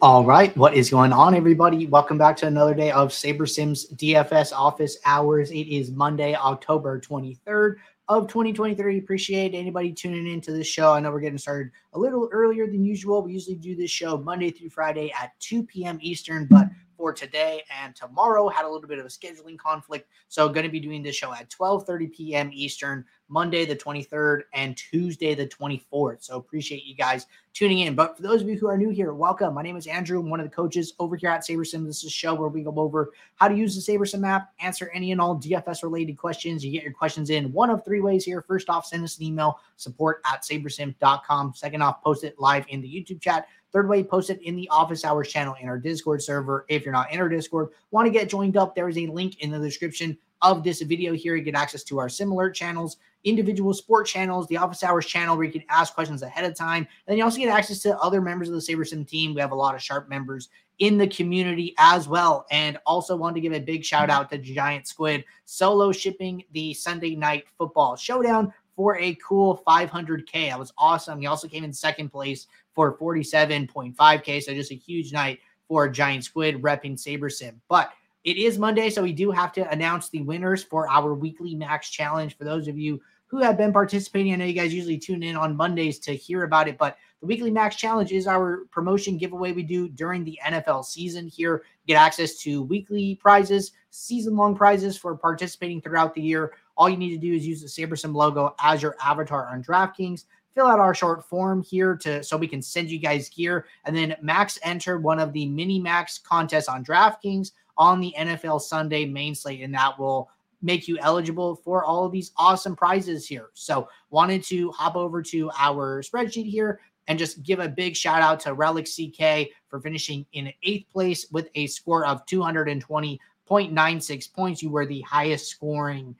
All right, what is going on, everybody? Welcome back to another day of SaberSim's DFS office hours. It is Monday, October 23rd of 2023. Appreciate anybody tuning into this show. I know we're getting started a little earlier than usual. We usually do this show Monday through Friday at 2 p.m. Eastern, but for today and tomorrow. Had a little bit of a scheduling conflict so going to be doing this show at 12:30 p.m. Eastern Monday the 23rd and Tuesday the 24th so appreciate you guys tuning in. But for those of you who are new here welcome. My name is Andrew. I'm one of the coaches over here at SaberSim. This is a show where we go over how to use the SaberSim app answer any and all DFS related questions. You get your questions in one of three ways here. First off send us an email support at sabersim.com second off post it live in the YouTube chat Third way, post it in the office hours channel in our Discord server. If you're not in our Discord, want to get joined up, there is a link in the description of this video here. You get access to our similar channels, individual sport channels, the office hours channel where you can ask questions ahead of time. And then you also get access to other members of the SaberSim team. We have a lot of sharp members in the community as well. And also want to give a big shout out to Giant Squid solo shipping the Sunday night football showdown for a cool 500K. That was awesome. He also came in second place for 47.5K. So just a huge night for Giant Squid repping SaberSim. But it is Monday, so we do have to announce the winners for our weekly max challenge. For those of you who have been participating, I know you guys usually tune in on Mondays to hear about it, but the weekly max challenge is our promotion giveaway we do during the NFL season here. Get access to weekly prizes, season long prizes for participating throughout the year. All you need to do is use the SaberSim logo as your avatar on DraftKings fill out our short form here to so we can send you guys gear and then max enter one of the mini max contests on DraftKings on the NFL Sunday main slate and that will make you eligible for all of these awesome prizes here. So wanted to hop over to our spreadsheet here and just give a big shout out to Relic CK for finishing in eighth place with a score of 220.96 points. You were the highest scoring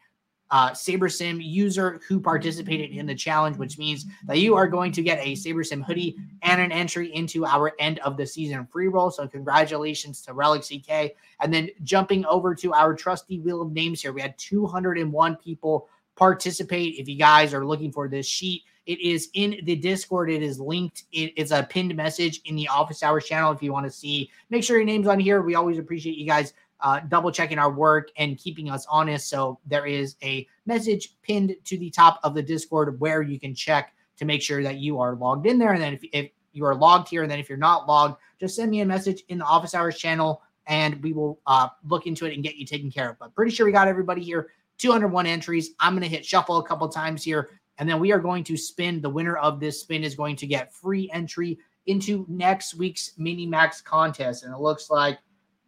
uh, SaberSim user who participated in the challenge, which means that you are going to get a SaberSim hoodie and an entry into our end of the season free roll. So, congratulations to Relic CK. And then jumping over to our trusty wheel of names here, we had 201 people participate. If you guys are looking for this sheet, it is in the Discord. It is linked. it's a pinned message in the office hours channel. If you want to see, make sure your name's on here. We always appreciate you guys uh, double checking our work and keeping us honest. So there is a message pinned to the top of the Discord where you can check to make sure that you are logged in there. And then if, if you are logged here, and then if you're not logged, just send me a message in the office hours channel and we will uh, look into it and get you taken care of. But pretty sure we got everybody here. 201 entries. I'm going to hit shuffle a couple times here, and then we are going to spin. The winner of this spin is going to get free entry into next week's mini max contest. And it looks like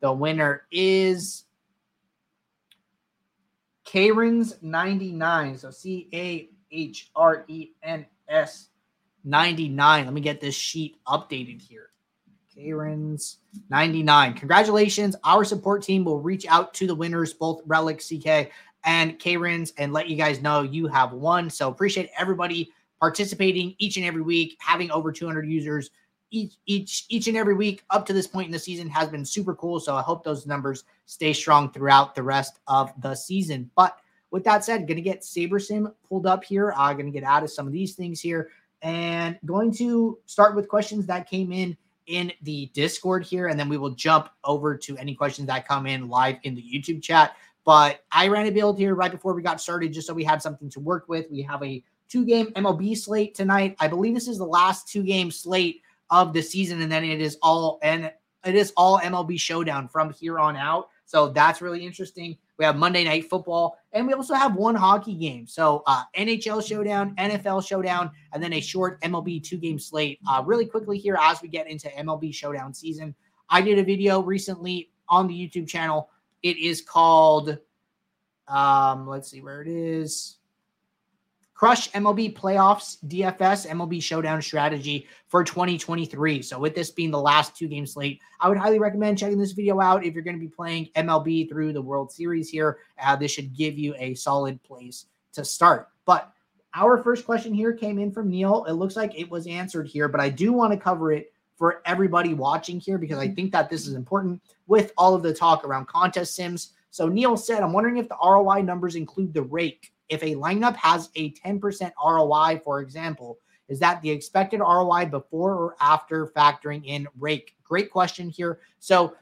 the winner is Cahrens 99. So C A H R E N S 99. Let me get this sheet updated here. Cahrens 99. Congratulations. Our support team will reach out to the winners, both Relic CK and Cahrens, and let you guys know you have won. So appreciate everybody participating each and every week, having over 200 users each each each and every week up to this point in the season has been super cool. So I hope those numbers stay strong throughout the rest of the season. But with that said, gonna get SaberSim pulled up here. I'm uh, gonna get out of some of these things here and going to start with questions that came in in the Discord here, and then we will jump over to any questions that come in live in the YouTube chat. But I ran a build here right before we got started just so we had something to work with. We have a two game MLB slate tonight. I believe this is the last two game slate of the season, and then it is all and it is all MLB showdown from here on out. So that's really interesting. We have Monday night football, and we also have one hockey game. So uh, NHL showdown, NFL showdown, and then a short MLB two game slate. Uh, really quickly here as we get into MLB showdown season, I did a video recently on the YouTube channel. It is called, um, let's see where it is. Crush MLB playoffs, DFS, MLB showdown strategy for 2023. So, with this being the last two game slate, I would highly recommend checking this video out if you're going to be playing MLB through the World Series here. Uh, this should give you a solid place to start. But our first question here came in from Neil. It looks like it was answered here, but I do want to cover it for everybody watching here because I think that this is important with all of the talk around contest sims. So, Neil said, I'm wondering if the ROI numbers include the rake if a lineup has a 10% ROI, for example, Is that the expected ROI before or after factoring in rake? Great question here. So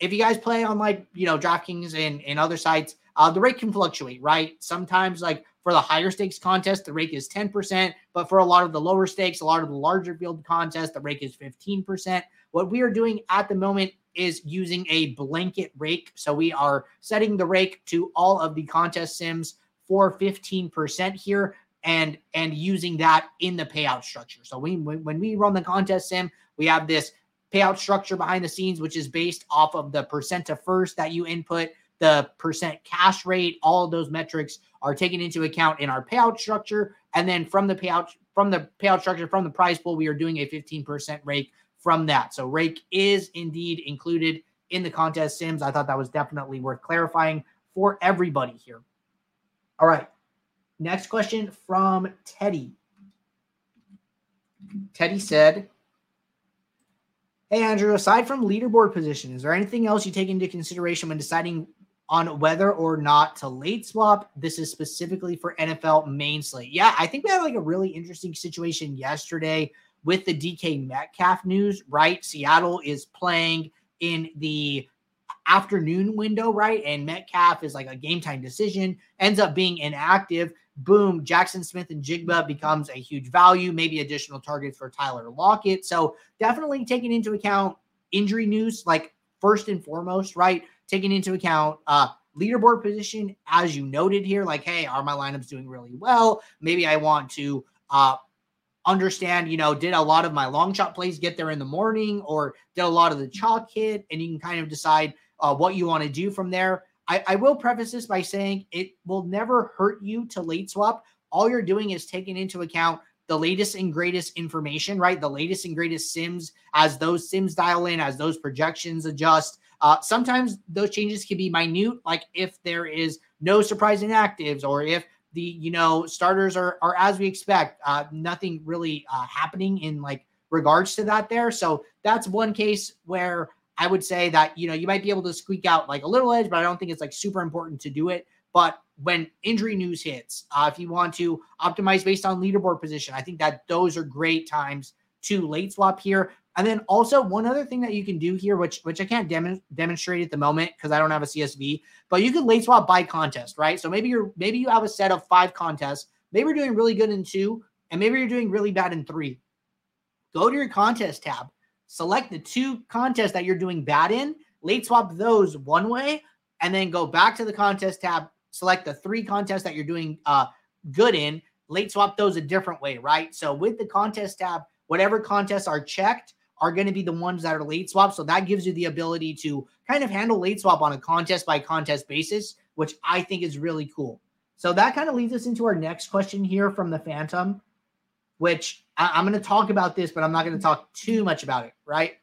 if you guys play on like, you know, DraftKings and, and other sites, uh, the rate can fluctuate, right? Sometimes, like for the higher stakes contest, the rake is 10%, but for a lot of the lower stakes, a lot of the larger field contests, the rake is 15%. What we are doing at the moment is using a blanket rake. So we are setting the rake to all of the contest sims for 15% here and and using that in the payout structure. So we when we run the contest sim, we have this payout structure behind the scenes which is based off of the percent to first that you input, the percent cash rate, all of those metrics are taken into account in our payout structure and then from the payout from the payout structure from the prize pool we are doing a 15% rake from that. So rake is indeed included in the contest sims. I thought that was definitely worth clarifying for everybody here. All right. Next question from Teddy. Teddy said, Hey, Andrew, aside from leaderboard position, is there anything else you take into consideration when deciding on whether or not to late swap? This is specifically for NFL main slate. Yeah, I think we had like a really interesting situation yesterday with the DK Metcalf news, right? Seattle is playing in the afternoon window, right? And Metcalf is like a game time decision, ends up being inactive. Boom, Jackson Smith-Njigba becomes a huge value, maybe additional targets for Tyler Lockett. So definitely taking into account injury news, like first and foremost, right? Taking into account uh leaderboard position, as you noted here, like, hey, are my lineups doing really well? Maybe I want to uh understand, you know, did a lot of my long shot plays get there in the morning or did a lot of the chalk hit? And you can kind of decide uh, what you want to do from there. I, I will preface this by saying it will never hurt you to late swap. All you're doing is taking into account the latest and greatest information, right? The latest and greatest sims as those sims dial in, as those projections adjust. Uh, sometimes those changes can be minute, like if there is no surprising actives or if the you know starters are are as we expect. Uh, nothing really uh, happening in like regards to that there. So that's one case where I would say that you know you might be able to squeak out like a little edge, but I don't think it's like super important to do it. But when injury news hits, uh, if you want to optimize based on leaderboard position, I think that those are great times to late swap here. And then also one other thing that you can do here, which which I can't dem- demonstrate at the moment because I don't have a CSV, but you can late swap by contest, right? So maybe you're maybe you have a set of five contests. Maybe you're doing really good in two, and maybe you're doing really bad in three. Go to your contest tab, select the two contests that you're doing bad in, late swap those one way, and then go back to the contest tab, select the three contests that you're doing uh, good in, late swap those a different way, right? So with the contest tab, whatever contests are checked are going to be the ones that are late swap. So that gives you the ability to kind of handle late swap on a contest by contest basis, which I think is really cool. So that kind of leads us into our next question here from the Phantom, which I- am going to talk about this, but I'm not going to talk too much about it, right?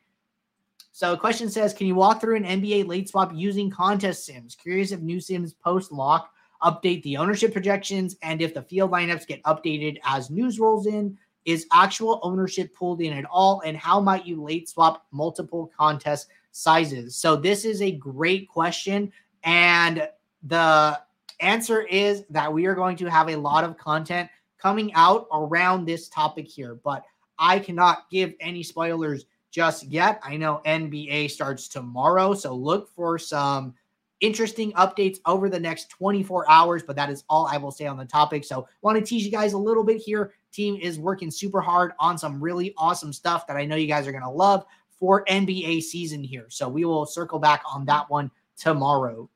So, question says, can you walk through an NBA late swap using contest sims? Curious if new sims post lock update the ownership projections and if the field lineups get updated as news rolls in. Is actual ownership pulled in at all? And how might you late swap multiple contest sizes? So, this is a great question. And the answer is that we are going to have a lot of content coming out around this topic here, but I cannot give any spoilers just yet. I know NBA starts tomorrow, so look for some interesting updates over the next 24 hours, but that is all I will say on the topic. So, want to tease you guys a little bit here. Team is working super hard on some really awesome stuff that I know you guys are going to love for NBA season here. So, we will circle back on that one tomorrow.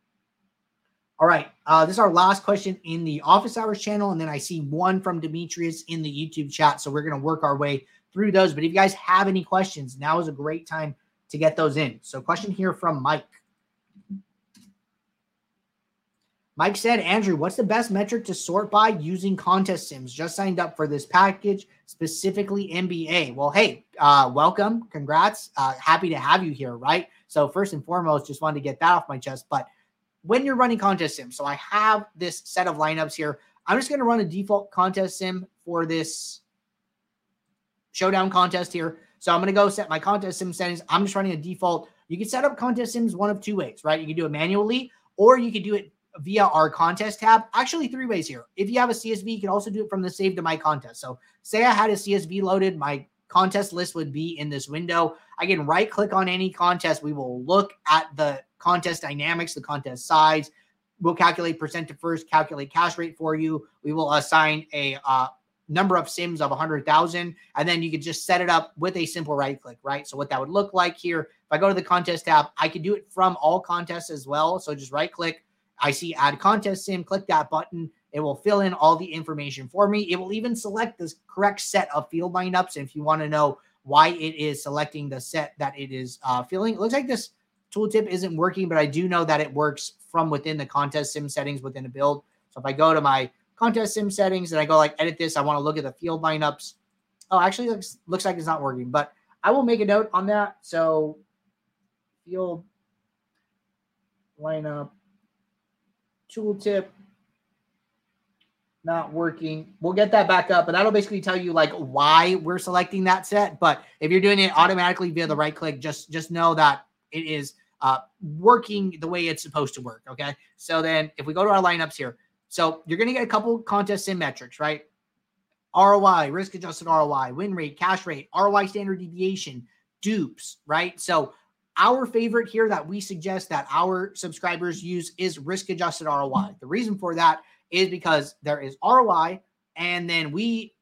All right. Uh, this is our last question in the office hours channel. And then I see one from Demetrius in the YouTube chat. So, we're going to work our way through those. But if you guys have any questions, now is a great time to get those in. So, question here from Mike. Mike said, Andrew, what's the best metric to sort by using contest sims? Just signed up for this package, specifically NBA. Well, hey, uh, welcome. Congrats. Uh, happy to have you here, right? So, first and foremost, just wanted to get that off my chest. But when you're running contest sim, so I have this set of lineups here. I'm just going to run a default contest sim for this showdown contest here. So I'm going to go set my contest sim settings. I'm just running a default. You can set up contest sims one of two ways, right? You can do it manually or you can do it via our contest tab. Actually, three ways here. If you have a CSV, you can also do it from the save to my contest. So say I had a CSV loaded, my contest list would be in this window. I can right click on any contest. We will look at the contest dynamics, the contest size. We'll calculate percent to first, calculate cash rate for you. We will assign a uh, number of sims of 100,000. And then you could just set it up with a simple right click, right? So what that would look like here, if I go to the contest tab, I could do it from all contests as well. So just right click, I see add contest sim, click that button. It will fill in all the information for me. It will even select the correct set of field lineups. If you want to know why it is selecting the set that it is uh, filling, it looks like this tooltip isn't working, but I do know that it works from within the contest sim settings within a build. So if I go to my contest sim settings and I go like edit this, I want to look at the field lineups. Oh, actually looks looks like it's not working, but I will make a note on that. So field lineup tooltip not working. We'll get that back up, but that'll basically tell you like why we're selecting that set. But if you're doing it automatically via the right click, just just know that it is uh, working the way it's supposed to work. Okay. So then if we go to our lineups here, so you're going to get a couple contests sim metrics, right? ROI, risk adjusted ROI, win rate, cash rate, ROI standard deviation, dupes, right? So our favorite here that we suggest that our subscribers use is risk adjusted ROI. The reason for that is because there is ROI, and then we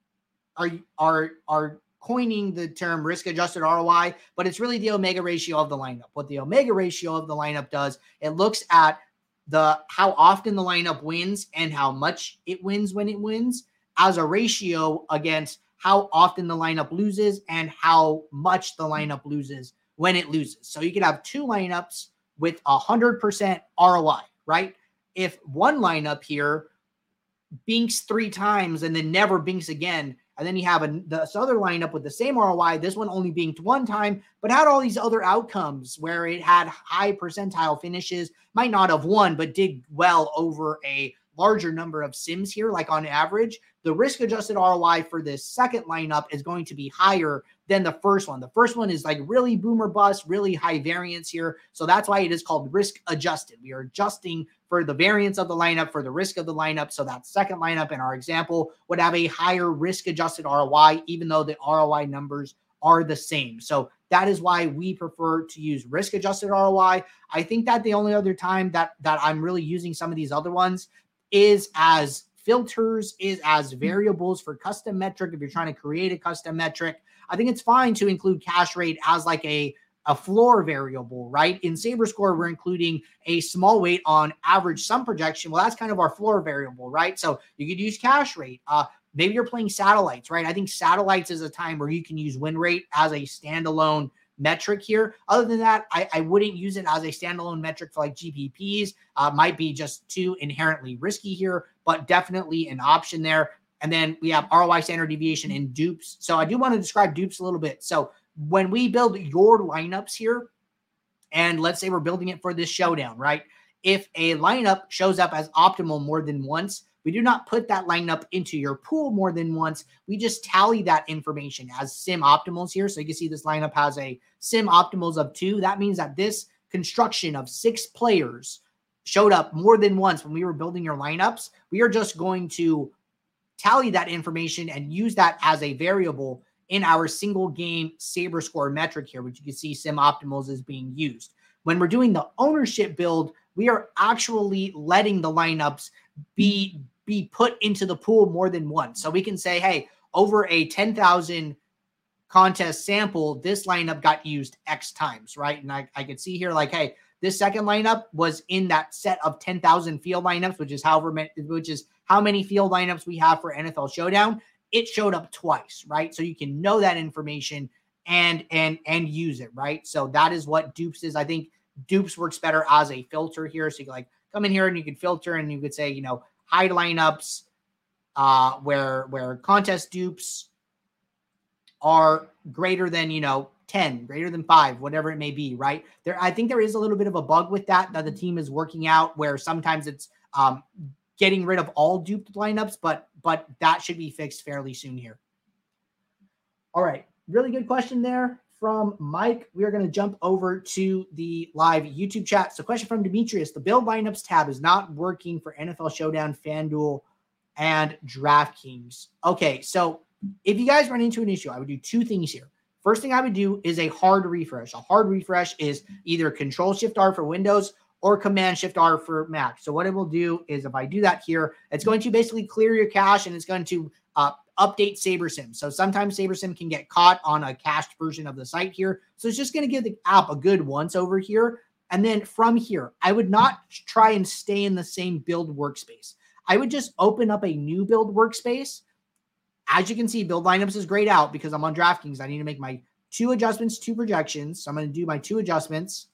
are are are coining the term risk adjusted ROI, but it's really the omega ratio of the lineup. What the omega ratio of the lineup does, it looks at the how often the lineup wins and how much it wins when it wins as a ratio against how often the lineup loses and how much the lineup loses when it loses. So you could have two lineups with a hundred percent ROI, right? If one lineup here binks three times and then never binks again. And then you have a, this other lineup with the same ROI. This one only binked one time, but had all these other outcomes where it had high percentile finishes, might not have won, but did well over a larger number of sims here, like on average. The risk adjusted ROI for this second lineup is going to be higher than the first one. The first one is like really boomer bust, really high variance here. So that's why it is called risk adjusted. We are adjusting for the variance of the lineup, for the risk of the lineup. So that second lineup in our example would have a higher risk adjusted ROI, even though the ROI numbers are the same. So that is why we prefer to use risk adjusted ROI. I think that the only other time that that I'm really using some of these other ones is as filters, is as variables for custom metric. If you're trying to create a custom metric, I think it's fine to include cash rate as like a a floor variable, right? In Saber Score, we're including a small weight on average sum projection. Well, that's kind of our floor variable, right? So you could use cash rate. Uh, maybe you're playing satellites, right? I think satellites is a time where you can use win rate as a standalone metric here. Other than that, I, I wouldn't use it as a standalone metric for like GPPs. Uh, might be just too inherently risky here, but definitely an option there. And then we have ROI standard deviation in dupes. So I do want to describe dupes a little bit. So when we build your lineups here, and let's say we're building it for this showdown, right? If a lineup shows up as optimal more than once, we do not put that lineup into your pool more than once. We just tally that information as sim optimals here. So you can see this lineup has a sim optimals of two. That means that this construction of six players showed up more than once when we were building your lineups. We are just going to tally that information and use that as a variable in our single game saber score metric here, which you can see sim optimals is being used. When we're doing the ownership build, we are actually letting the lineups be be put into the pool more than once. So we can say, hey, over a 10,000 contest sample, this lineup got used X times, right? And I, I could see here, like, hey, this second lineup was in that set of 10,000 field lineups, which is however many, which is how many field lineups we have for NFL Showdown it showed up twice, right? So you can know that information and and and use it, right? So that is what dupes is. I think dupes works better as a filter here. So you can like come in here and you can filter and you could say, you know, hide lineups uh where where contest dupes are greater than, you know, 10, greater than 5, whatever it may be, right? There I think there is a little bit of a bug with that that the team is working out where sometimes it's um getting rid of all duped lineups, but but that should be fixed fairly soon here. All right, really good question there from Mike. We are going to jump over to the live YouTube chat. So, question from Demetrius: The build lineups tab is not working for NFL Showdown, FanDuel, and DraftKings. Okay, so if you guys run into an issue, I would do two things here. First thing I would do is a hard refresh. A hard refresh is either Control Shift R for Windows or Command Shift R for Mac. So what it will do is if I do that here, it's going to basically clear your cache and it's going to uh, update SaberSim. So sometimes SaberSim can get caught on a cached version of the site here. So it's just going to give the app a good once over here. And then from here, I would not try and stay in the same build workspace. I would just open up a new build workspace. As you can see, build lineups is grayed out because I'm on DraftKings. I need to make my two adjustments, two projections. So I'm going to do my two adjustments.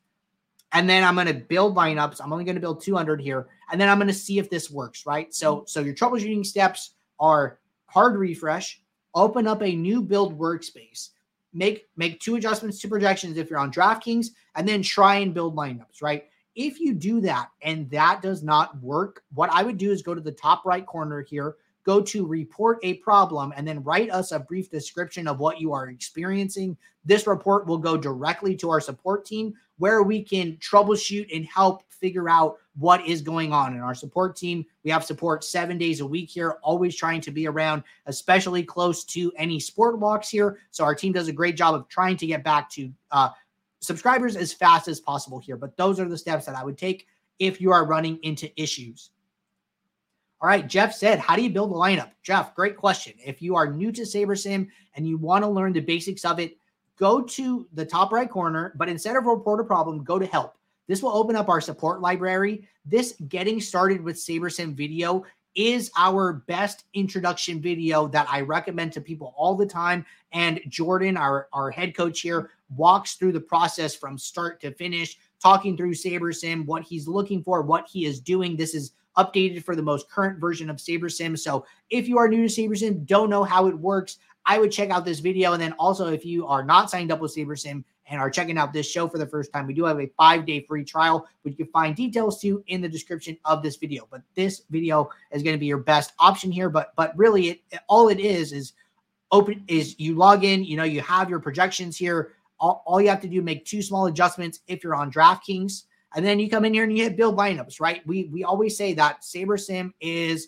And then I'm going to build lineups. I'm only going to build 200 here. And then I'm going to see if this works, right? So, mm-hmm. so your troubleshooting steps are hard refresh, open up a new build workspace, make make two adjustments to projections if you're on DraftKings, and then try and build lineups, right? If you do that and that does not work, what I would do is go to the top right corner here, go to report a problem, and then write us a brief description of what you are experiencing. This report will go directly to our support team where we can troubleshoot and help figure out what is going on in our support team. We have support seven days a week here, always trying to be around, especially close to any sport walks here. So our team does a great job of trying to get back to uh, subscribers as fast as possible here. But those are the steps that I would take if you are running into issues. All right, Jeff said, How do you build a lineup? Jeff, great question. If you are new to SaberSim and you want to learn the basics of it, go to the top right corner, but instead of report a problem, go to help. This will open up our support library. This getting started with SaberSim video is our best introduction video that I recommend to people all the time. And Jordan, our, our head coach here, walks through the process from start to finish, talking through SaberSim, what he's looking for, what he is doing. This is updated for the most current version of SaberSim. So if you are new to SaberSim, don't know how it works, I would check out this video. And then also, if you are not signed up with SaberSim, and are checking out this show for the first time, we do have a five day free trial, which you can find details to in the description of this video. But this video is going to be your best option here. But but really, it, all it is is open is you log in. You know, you have your projections here. All, all you have to do make two small adjustments if you're on DraftKings, and then you come in here and you hit build lineups. Right? We we always say that SaberSim is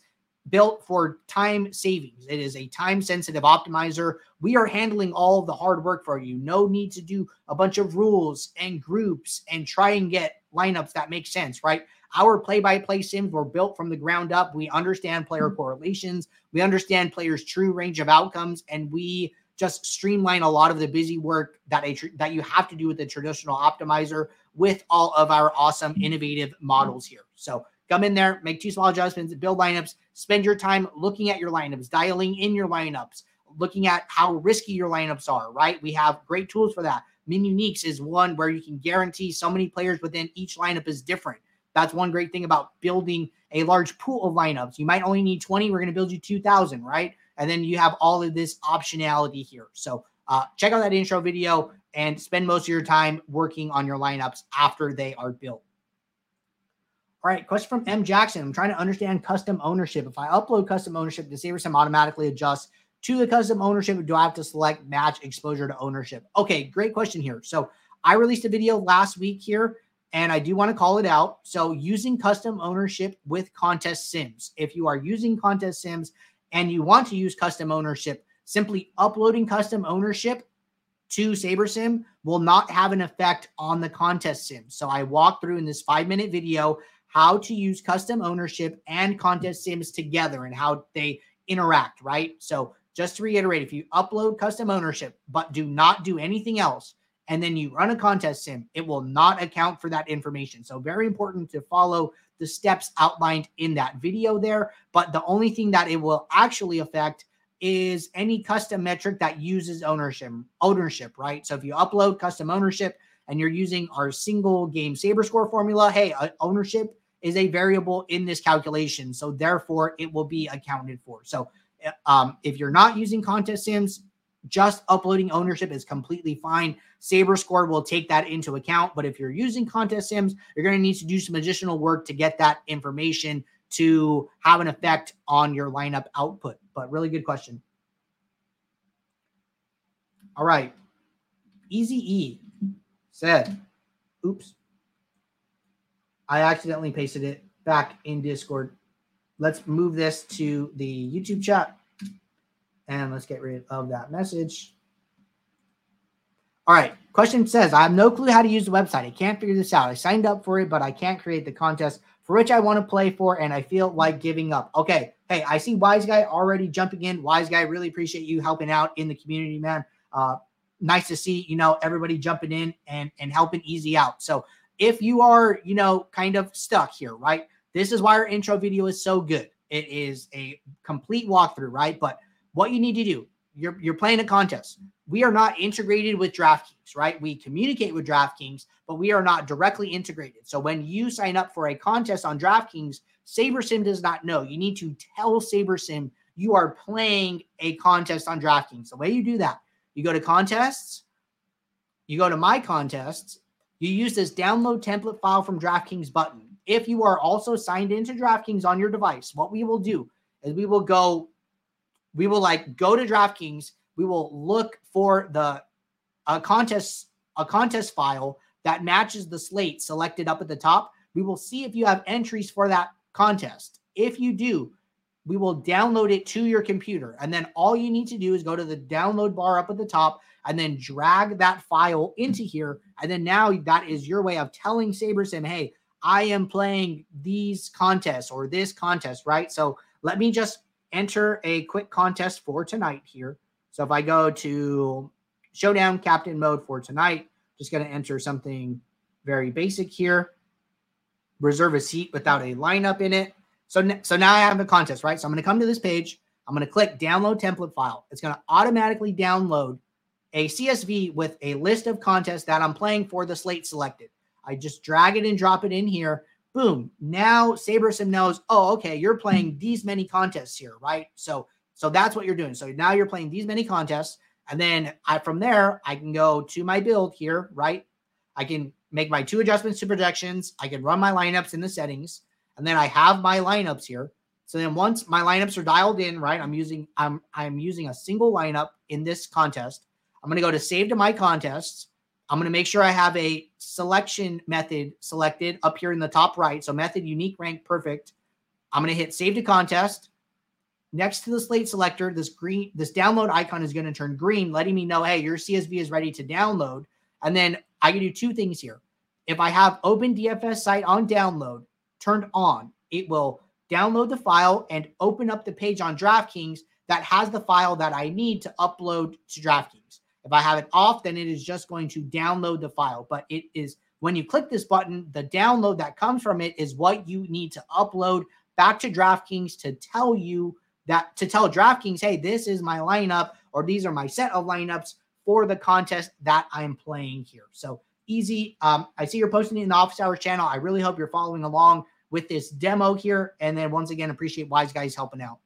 built for time savings. It is a time sensitive optimizer. We are handling all of the hard work for you. No need to do a bunch of rules and groups and try and get lineups that make sense, right? Our play by play sims were built from the ground up. We understand player mm-hmm. correlations, we understand players' true range of outcomes, and we just streamline a lot of the busy work that a tr- that you have to do with the traditional optimizer with all of our awesome innovative models here. So come in there, make two small adjustments, build lineups, spend your time looking at your lineups, dialing in your lineups, looking at how risky your lineups are, right? We have great tools for that. Min Uniques is one where you can guarantee so many players within each lineup is different. That's one great thing about building a large pool of lineups. You might only need 20, we're going to build you 2,000, right? And then you have all of this optionality here. So uh, check out that intro video and spend most of your time working on your lineups after they are built. All right, question from M. Jackson. I'm trying to understand custom ownership. If I upload custom ownership, does SaberSim automatically adjust to the custom ownership? do I have to select match exposure to ownership? Okay, great question here. So I released a video last week here, and I do want to call it out. So using custom ownership with contest sims. If you are using contest sims and you want to use custom ownership, simply uploading custom ownership to SaberSim will not have an effect on the contest sim. So I walked through in this five minute video how to use custom ownership and contest sims together and how they interact, right? So just to reiterate, if you upload custom ownership, but do not do anything else, and then you run a contest sim, it will not account for that information. So very important to follow the steps outlined in that video there. But the only thing that it will actually affect is any custom metric that uses ownership, ownership, right? So if you upload custom ownership and you're using our single game saber score formula, hey, uh, ownership is a variable in this calculation. So therefore, it will be accounted for. So uh, um, if you're not using contest sims, just uploading ownership is completely fine. Saber Score will take that into account. But if you're using contest sims, you're going to need to do some additional work to get that information to have an effect on your lineup output. But really good question. All right. Easy E said, oops, I accidentally pasted it back in Discord. Let's move this to the YouTube chat and let's get rid of that message. All right. Question says I have no clue how to use the website. I can't figure this out. I signed up for it, but I can't create the contest for which I want to play for, and I feel like giving up. Okay. Hey, I see Wise Guy already jumping in. Wise Guy, really appreciate you helping out in the community, man. Uh, nice to see, you know, everybody jumping in and and helping easy out. So if you are, you know, kind of stuck here, right? This is why our intro video is so good. It is a complete walkthrough, right? But what you need to do, you're you're playing a contest. We are not integrated with DraftKings, right? We communicate with DraftKings, but we are not directly integrated. So when you sign up for a contest on DraftKings, SaberSim does not know. You need to tell SaberSim you are playing a contest on DraftKings. The way you do that, you go to contests, you go to my contests, you use this download template file from DraftKings button. If you are also signed into DraftKings on your device, what we will do is we will go we will like go to DraftKings. We will look for the a contest a contest file that matches the slate selected up at the top. We will see if you have entries for that contest. If you do, we will download it to your computer. And then all you need to do is go to the download bar up at the top and then drag that file into here. And then now that is your way of telling SaberSim, hey, I am playing these contests or this contest, right? So let me just enter a quick contest for tonight here. So if I go to showdown captain mode for tonight, just going to enter something very basic here. Reserve a seat without a lineup in it. So, so now I have a contest, right? So I'm going to come to this page. I'm going to click download template file. It's going to automatically download a CSV with a list of contests that I'm playing for the slate selected. I just drag it and drop it in here boom now sabersim knows oh okay you're playing these many contests here right so so that's what you're doing so now you're playing these many contests and then i from there i can go to my build here right i can make my two adjustments to projections i can run my lineups in the settings and then i have my lineups here so then once my lineups are dialed in right i'm using i'm i'm using a single lineup in this contest i'm going to go to save to my contests I'm going to make sure I have a selection method selected up here in the top right. So method unique rank perfect. I'm going to hit save to contest. Next to the slate selector, this green, this download icon is going to turn green, letting me know, hey, your CSV is ready to download. And then I can do two things here. If I have open DFS site on download turned on, it will download the file and open up the page on DraftKings that has the file that I need to upload to DraftKings. If I have it off, then it is just going to download the file. But it is when you click this button, the download that comes from it is what you need to upload back to DraftKings to tell you that to tell DraftKings, hey, this is my lineup or these are my set of lineups for the contest that I'm playing here. So easy. Um, I see you're posting in the office hours channel. I really hope you're following along with this demo here. And then once again, appreciate Wise Guys helping out.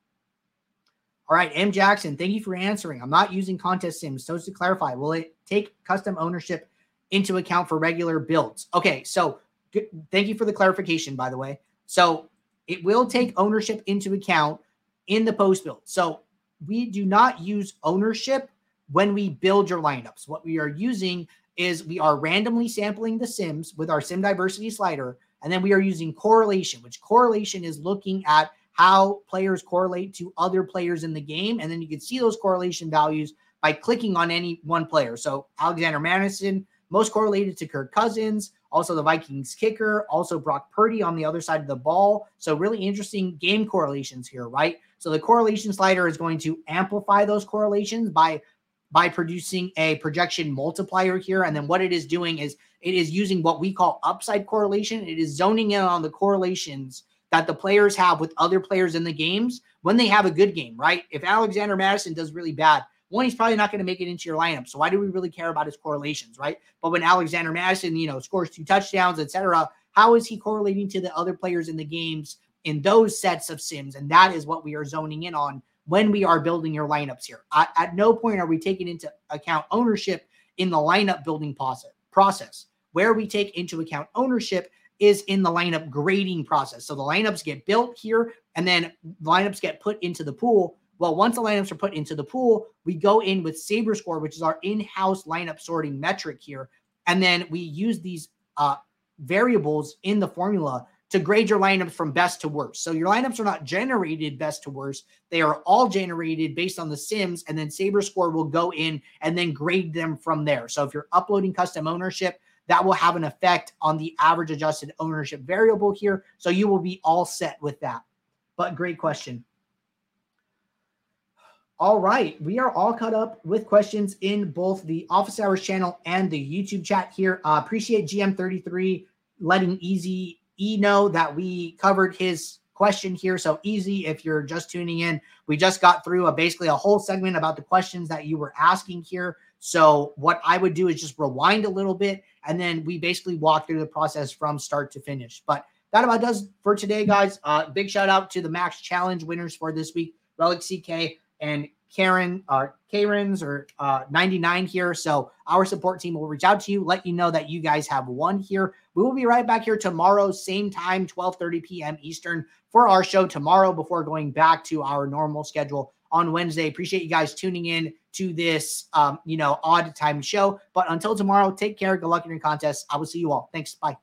All right, M. Jackson, thank you for answering. I'm not using contest sims. So to clarify, will it take custom ownership into account for regular builds? Okay, so good, thank you for the clarification, by the way. So it will take ownership into account in the post build. So we do not use ownership when we build your lineups. What we are using is we are randomly sampling the sims with our sim diversity slider, and then we are using correlation, which correlation is looking at how players correlate to other players in the game. And then you can see those correlation values by clicking on any one player. So Alexander Mattison most correlated to Kirk Cousins, also the Vikings kicker, also Brock Purdy on the other side of the ball. So really interesting game correlations here, right? So the correlation slider is going to amplify those correlations by by producing a projection multiplier here. And then what it is doing is it is using what we call upside correlation. It is zoning in on the correlations that the players have with other players in the games when they have a good game, right? If Alexander Mattison does really bad, one, he's probably not going to make it into your lineup. So why do we really care about his correlations, right? But when Alexander Mattison, you know, scores two touchdowns, etc., how is he correlating to the other players in the games in those sets of sims? And that is what we are zoning in on when we are building your lineups here. At, no point are we taking into account ownership in the lineup building process. Where we take into account ownership is in the lineup grading process. So the lineups get built here and then lineups get put into the pool. Well, once the lineups are put into the pool, we go in with Saber Score, which is our in-house lineup sorting metric here, and then we use these uh, variables in the formula to grade your lineups from best to worst. So your lineups are not generated best to worst. They are all generated based on the sims, and then Saber Score will go in and then grade them from there. So if you're uploading custom ownership, that will have an effect on the average adjusted ownership variable here. So you will be all set with that. But great question. All right, we are all caught up with questions in both the Office Hours channel and the YouTube chat here. Uh, appreciate GM33 letting Easy E know that we covered his question here. So easy if you're just tuning in. We just got through a basically a whole segment about the questions that you were asking here. So what I would do is just rewind a little bit and then we basically walk through the process from start to finish. But that about does for today, guys. Uh, big shout out to the Max Challenge winners for this week, Relic CK and Karen, uh, Karen's or uh, 99 here. So our support team will reach out to you, let you know that you guys have won here. We will be right back here tomorrow, same time, 12:30 p.m. Eastern for our show tomorrow before going back to our normal schedule on Wednesday. Appreciate you guys tuning in to this, um, you know, odd time show. But until tomorrow, take care. Good luck in your contest. I will see you all. Thanks. Bye.